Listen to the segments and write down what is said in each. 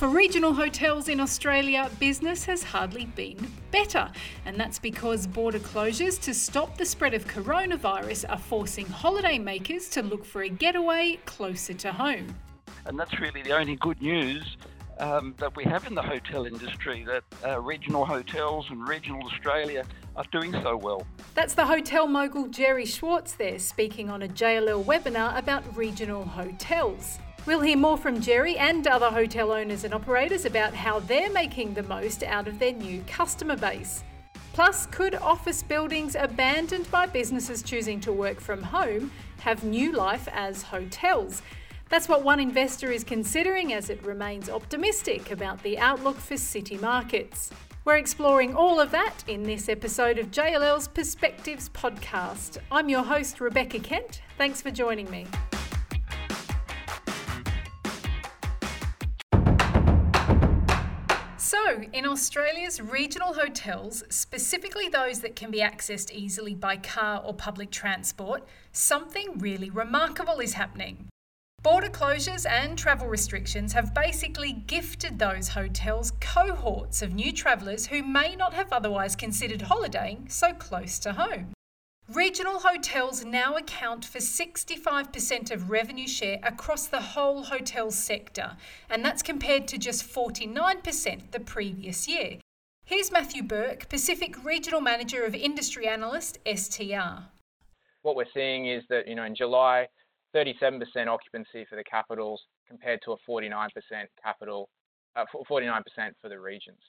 For regional hotels in Australia, business has hardly been better, and that's because border closures to stop the spread of coronavirus are forcing holidaymakers to look for a getaway closer to home. And that's really the only good news um, that we have in the hotel industry that uh, regional hotels and regional Australia are doing so well. That's the hotel mogul Jerry Schwartz there speaking on a JLL webinar about regional hotels. We'll hear more from Jerry and other hotel owners and operators about how they're making the most out of their new customer base. Plus, could office buildings abandoned by businesses choosing to work from home have new life as hotels? That's what one investor is considering as it remains optimistic about the outlook for city markets. We're exploring all of that in this episode of JLL's Perspectives podcast. I'm your host, Rebecca Kent. Thanks for joining me. So, in Australia's regional hotels, specifically those that can be accessed easily by car or public transport, something really remarkable is happening. Border closures and travel restrictions have basically gifted those hotels cohorts of new travellers who may not have otherwise considered holidaying so close to home. Regional hotels now account for 65% of revenue share across the whole hotel sector, and that's compared to just 49% the previous year. Here's Matthew Burke, Pacific Regional Manager of Industry Analyst, STR. What we're seeing is that, you know, in July, 37% occupancy for the capitals compared to a 49% capital, uh, 49% for the regions.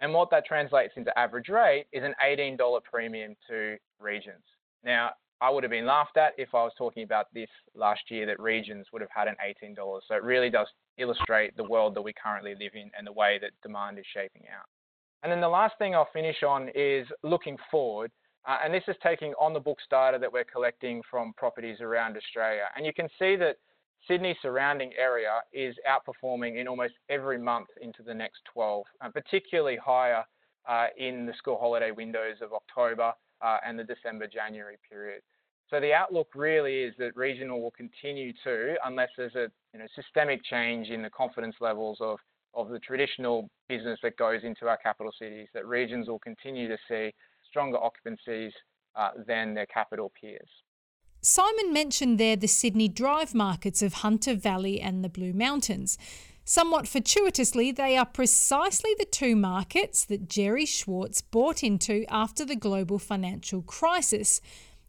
And what that translates into average rate is an $18 premium to regions. Now, I would have been laughed at if I was talking about this last year that regions would have had an $18. So it really does illustrate the world that we currently live in and the way that demand is shaping out. And then the last thing I'll finish on is looking forward. Uh, and this is taking on the books data that we're collecting from properties around Australia. And you can see that Sydney surrounding area is outperforming in almost every month into the next 12, uh, particularly higher uh, in the school holiday windows of October uh, and the December January period. So the outlook really is that regional will continue to, unless there's a you know, systemic change in the confidence levels of, of the traditional business that goes into our capital cities, that regions will continue to see stronger occupancies uh, than their capital peers. Simon mentioned there the Sydney drive markets of Hunter Valley and the Blue Mountains. Somewhat fortuitously, they are precisely the two markets that Jerry Schwartz bought into after the global financial crisis.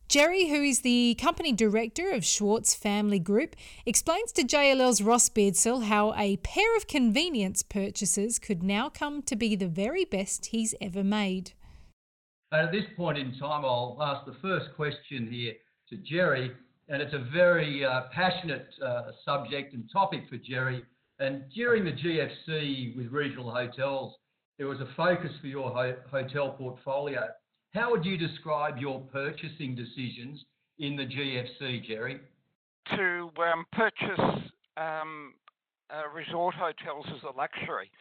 Jerry, who is the company director of Schwartz Family Group, explains to JLL's Ross Beardsell how a pair of convenience purchases could now come to be the very best he's ever made. at this point in time, I'll ask the first question here to Jerry, and it's a very uh, passionate uh, subject and topic for Jerry. And during the GFC with regional hotels, there was a focus for your ho- hotel portfolio. How would you describe your purchasing decisions in the GFC, Jerry? To um, purchase um, uh, resort hotels is a luxury.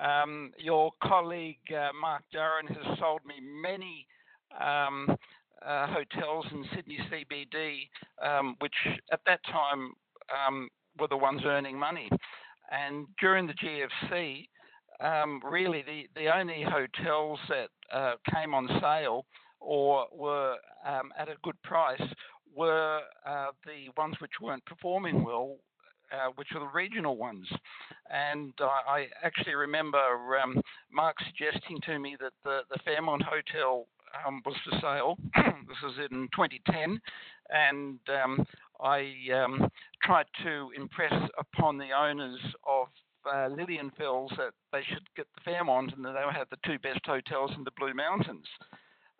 Um, your colleague uh, Mark Darren has sold me many um, uh, hotels in Sydney CBD, um, which at that time um, were the ones earning money. And during the GFC, um, really the, the only hotels that uh, came on sale or were um, at a good price were uh, the ones which weren't performing well, uh, which were the regional ones. And uh, I actually remember um, Mark suggesting to me that the, the Fairmont Hotel um, was for sale. this was in 2010, and um, I um, tried to impress upon the owners of uh, Lilianfels that they should get the Fairmont and that they had the two best hotels in the Blue Mountains.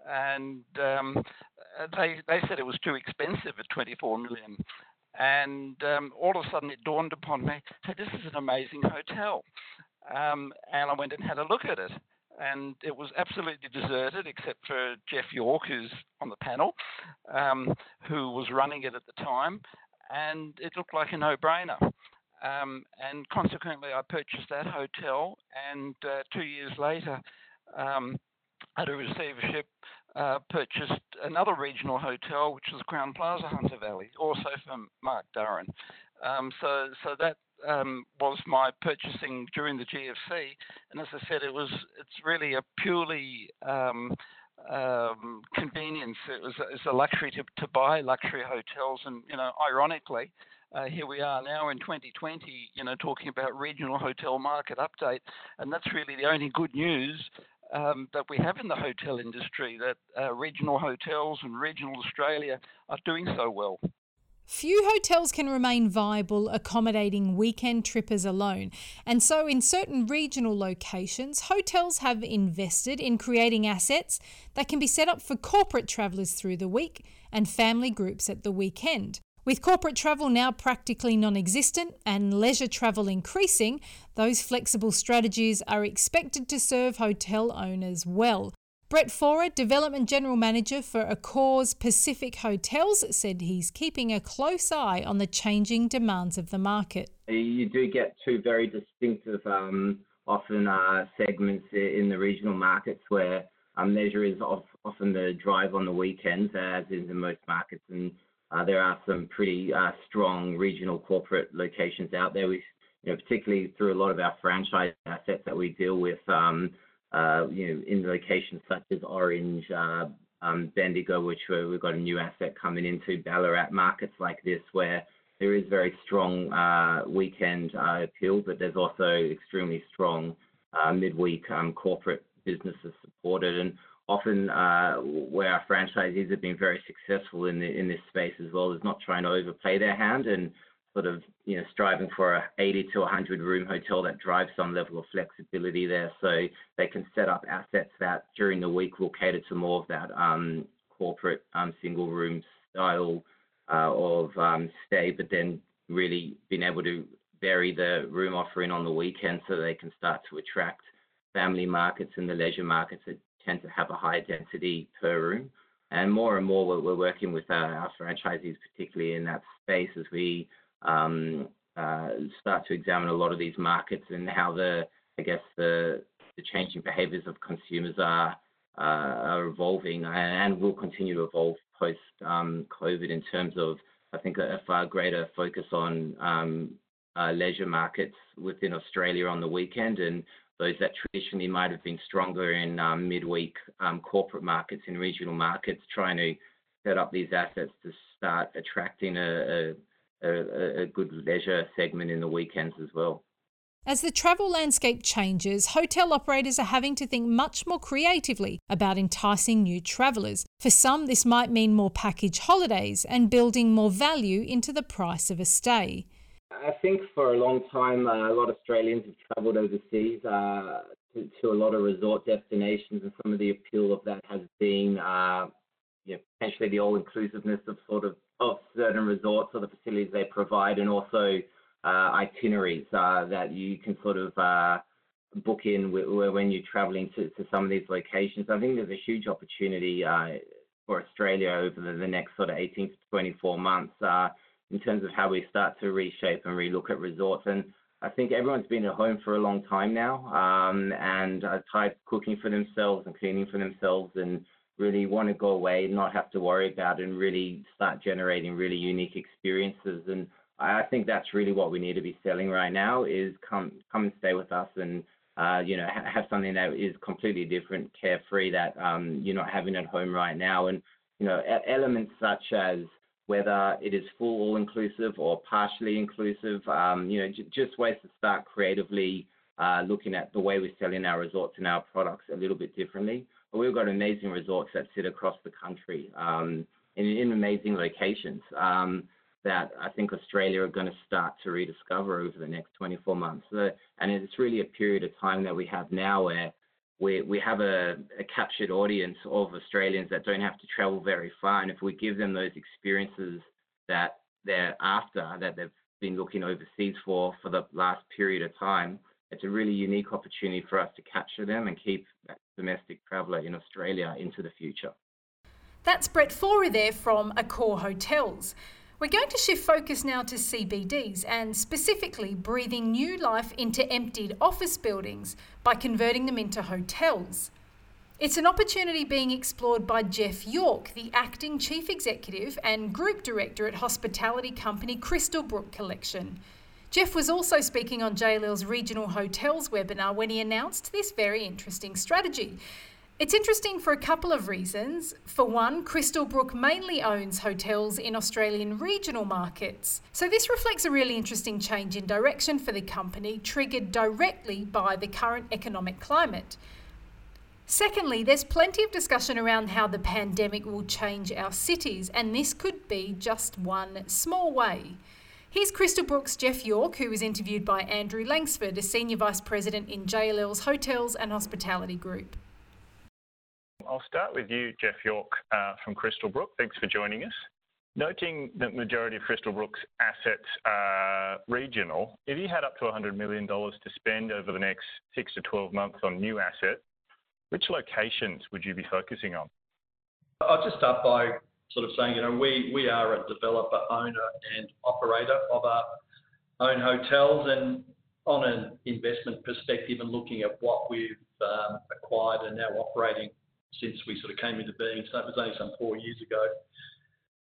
And um, they they said it was too expensive at 24 million. And um, all of a sudden it dawned upon me, hey, this is an amazing hotel. Um, and I went and had a look at it and it was absolutely deserted except for Geoff York, who's on the panel, um, who was running it at the time, and it looked like a no-brainer. Um, and consequently, I purchased that hotel, and uh, two years later, um, at a receivership, uh, purchased another regional hotel, which was Crowne Plaza Hunter Valley, also from Mark Durran. Um, so, so that um, was my purchasing during the GFC, and as I said, it was it's really a purely um, um, convenience. It was it's a luxury to, to buy luxury hotels, and you know, ironically, uh, here we are now in 2020, you know, talking about regional hotel market update, and that's really the only good news um, that we have in the hotel industry that uh, regional hotels and regional Australia are doing so well. Few hotels can remain viable accommodating weekend trippers alone, and so in certain regional locations, hotels have invested in creating assets that can be set up for corporate travellers through the week and family groups at the weekend. With corporate travel now practically non existent and leisure travel increasing, those flexible strategies are expected to serve hotel owners well. Brett Forer, Development General Manager for Accor's Pacific Hotels, said he's keeping a close eye on the changing demands of the market. You do get two very distinctive, um, often uh, segments in the regional markets where um, leisure is often the drive on the weekends, as is in most markets, and uh, there are some pretty uh, strong regional corporate locations out there. We, you know, particularly through a lot of our franchise assets that we deal with. Um, uh, you know, in locations such as Orange, uh, um, Bendigo, which we've got a new asset coming into, Ballarat, markets like this where there is very strong uh, weekend appeal, but there's also extremely strong midweek um, corporate businesses supported. And often where our franchisees have been very successful in this space as well is not trying to overplay their hand and sort of, you know, striving for a 80 to 100 room hotel that drives some level of flexibility there. So they can set up assets that during the week will cater to more of that um, corporate um, single room style uh, of um, stay, but then really being able to vary the room offering on the weekend so they can start to attract family markets and the leisure markets that tend to have a higher density per room. And more and more, we're, we're working with our, our franchisees, particularly in that space, as we um, uh, start to examine a lot of these markets and how the, I guess, the the changing behaviors of consumers are uh, evolving and will continue to evolve post-COVID um, in terms of, I think, a far greater focus on um, uh, leisure markets within Australia on the weekend and those that traditionally might have been stronger in midweek corporate markets, in regional markets, trying to set up these assets to start attracting a a, a good leisure segment in the weekends as well. As the travel landscape changes, hotel operators are having to think much more creatively about enticing new travellers. For some, this might mean more package holidays and building more value into the price of a stay. I think for a long time, uh, a lot of Australians have travelled overseas uh, to, to, a lot of resort destinations, and some of the appeal of that has been uh, you know, potentially the all-inclusiveness of sort of of certain resorts or the facilities they provide, and also uh, itineraries uh, that you can sort of uh, book in when you're traveling to, to some of these locations. I think there's a huge opportunity uh, for Australia over the, the, next sort of 18 to 24 months uh, in terms of how we start to reshape and relook at resorts. And I think everyone's been at home for a long time now um, and are tired cooking for themselves and cleaning for themselves and really want to go away, and not have to worry about and really start generating really unique experiences. And I think that's really what we need to be selling right now is come come and stay with us and uh, you know ha- have something that is completely different, carefree that um, you're not having at home right now. And you know a- elements such as whether it is full all inclusive or partially inclusive, um, you know j- just ways to start creatively uh, looking at the way we're selling our resorts and our products a little bit differently. We've got amazing resorts that sit across the country um, in, in, amazing locations um, that I think Australia are going to start to rediscover over the next 24 months. So, and it's really a period of time that we have now where we, we have a, a, captured audience of Australians that don't have to travel very far. And if we give them those experiences that they're after, that they've been looking overseas for for the last period of time, it's a really unique opportunity for us to capture them and keep domestic traveller in Australia into the future. That's Brett Forer there from Accor Hotels. We're going to shift focus now to CBDs and specifically breathing new life into emptied office buildings by converting them into hotels. It's an opportunity being explored by Geoff York, the acting chief executive and group director at hospitality company Crystalbrook Collection. Geoff was also speaking on JLL's Regional Hotels webinar when he announced this very interesting strategy. It's interesting for a couple of reasons. For one, Crystalbrook mainly owns hotels in Australian regional markets. So, this reflects a really interesting change in direction for the company, triggered directly by the current economic climate. Secondly, there's plenty of discussion around how the pandemic will change our cities, and this could be just one small way. Here's Crystal Brooks' Geoff York, who was interviewed by Andrew Langsford, a Senior Vice President in JLL's Hotels and Hospitality Group. I'll start with you, Geoff York uh, from Crystalbrook. Thanks for joining us. Noting that majority of Crystalbrook's assets are regional, if you had up to $100 million to spend over the next six to 12 months on new assets, which locations would you be focusing on? I'll just start by sort of saying, you know, we, we are a developer, owner and operator of our own hotels and on an investment perspective and looking at what we've um, acquired and now operating since we sort of came into being, so it was only some four years ago.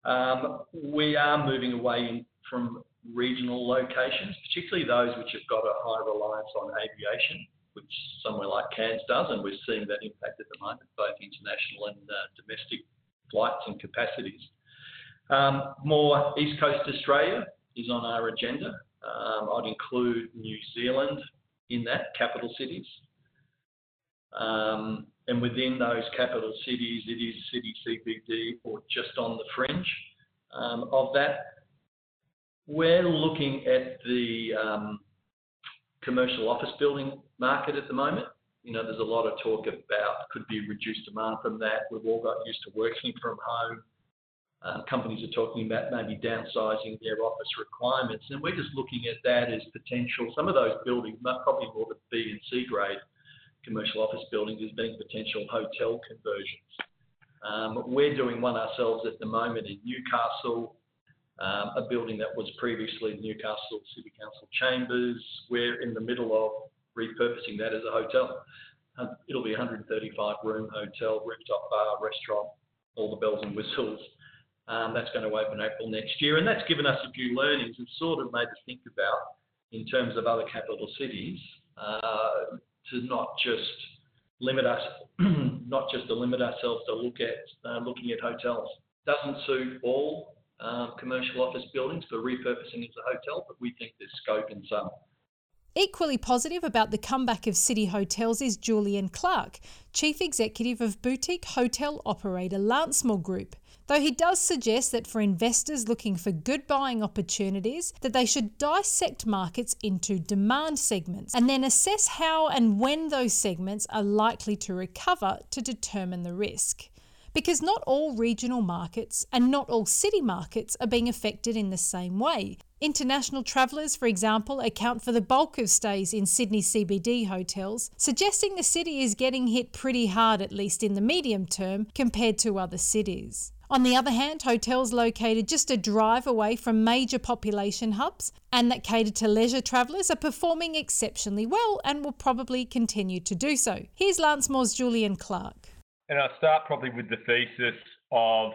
Um, we are moving away from regional locations, particularly those which have got a high reliance on aviation, which somewhere like Cairns does, and we're seeing that impact at the moment, both international and uh, domestic flights and capacities. Um, more East Coast Australia is on our agenda. Um, I'd include New Zealand in that, capital cities. Um, and within those capital cities, it is city CBD or just on the fringe um, of that. We're looking at the um, commercial office building market at the moment. You know, there's a lot of talk about could be reduced demand from that. We've all got used to working from home. Um, companies are talking about maybe downsizing their office requirements, and we're just looking at that as potential. Some of those buildings, probably more the B and C grade, commercial office buildings as being potential hotel conversions. Um, we're doing one ourselves at the moment in Newcastle, um, a building that was previously Newcastle City Council chambers. We're in the middle of repurposing that as a hotel. Um, it'll be a 135 room hotel, rooftop bar, restaurant, all the bells and whistles. Um, that's going to open April next year. And that's given us a few learnings and sort of made us think about, in terms of other capital cities, uh, to not just limit us, not just to limit ourselves to look at uh, looking at hotels. Doesn't suit all um, commercial office buildings for repurposing as a hotel, but we think there's scope in some. Equally positive about the comeback of city hotels is Julian Clark, Chief Executive of boutique hotel operator Lancemore Group though he does suggest that for investors looking for good buying opportunities that they should dissect markets into demand segments and then assess how and when those segments are likely to recover to determine the risk. Because not all regional markets and not all city markets are being affected in the same way. International travellers, for example, account for the bulk of stays in Sydney CBD hotels, suggesting the city is getting hit pretty hard, at least in the medium term, compared to other cities. On the other hand, hotels located just a drive away from major population hubs and that cater to leisure travellers are performing exceptionally well and will probably continue to do so. Here's Lancemore's Julian Clark. And I'll start probably with the thesis of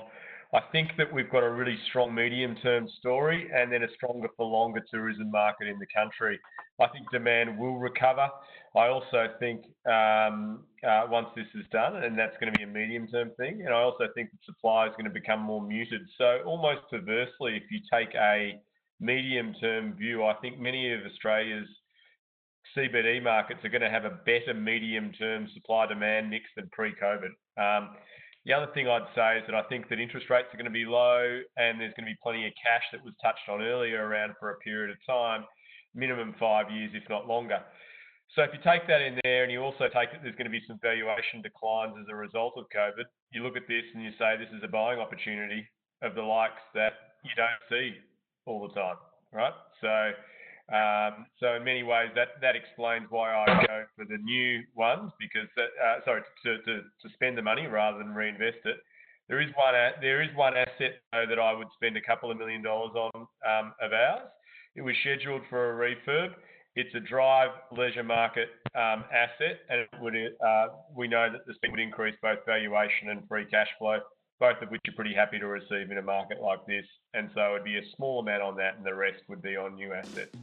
I think that we've got a really strong medium term story and then a stronger for longer tourism market in the country. I think demand will recover. I also think um, uh, once this is done, and that's going to be a medium term thing, and I also think that supply is going to become more muted. So, almost perversely, if you take a medium term view, I think many of Australia's CBD markets are going to have a better medium term supply demand mix than pre COVID. Um, the other thing I'd say is that I think that interest rates are going to be low and there's going to be plenty of cash that was touched on earlier around for a period of time, minimum five years, if not longer. So if you take that in there and you also take that there's going to be some valuation declines as a result of COVID, you look at this and you say this is a buying opportunity of the likes that you don't see all the time, right? So um, so in many ways, that, that explains why I go for the new ones because that, uh, sorry to, to, to spend the money rather than reinvest it. There is one there is one asset though that I would spend a couple of million dollars on um, of ours. It was scheduled for a refurb. It's a drive leisure market um, asset, and it would uh, we know that the spend would increase both valuation and free cash flow both of which are pretty happy to receive in a market like this. And so it'd be a small amount on that, and the rest would be on new assets.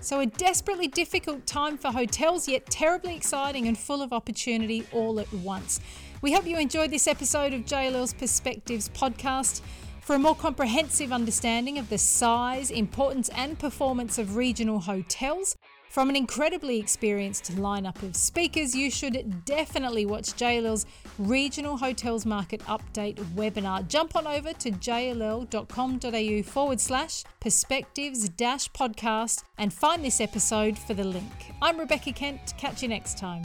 So, a desperately difficult time for hotels, yet terribly exciting and full of opportunity all at once. We hope you enjoyed this episode of JLL's Perspectives podcast. For a more comprehensive understanding of the size, importance, and performance of regional hotels, from an incredibly experienced lineup of speakers, you should definitely watch JLL's Regional Hotels Market Update webinar. Jump on over to jll.com.au forward slash perspectives dash podcast and find this episode for the link. I'm Rebecca Kent. Catch you next time.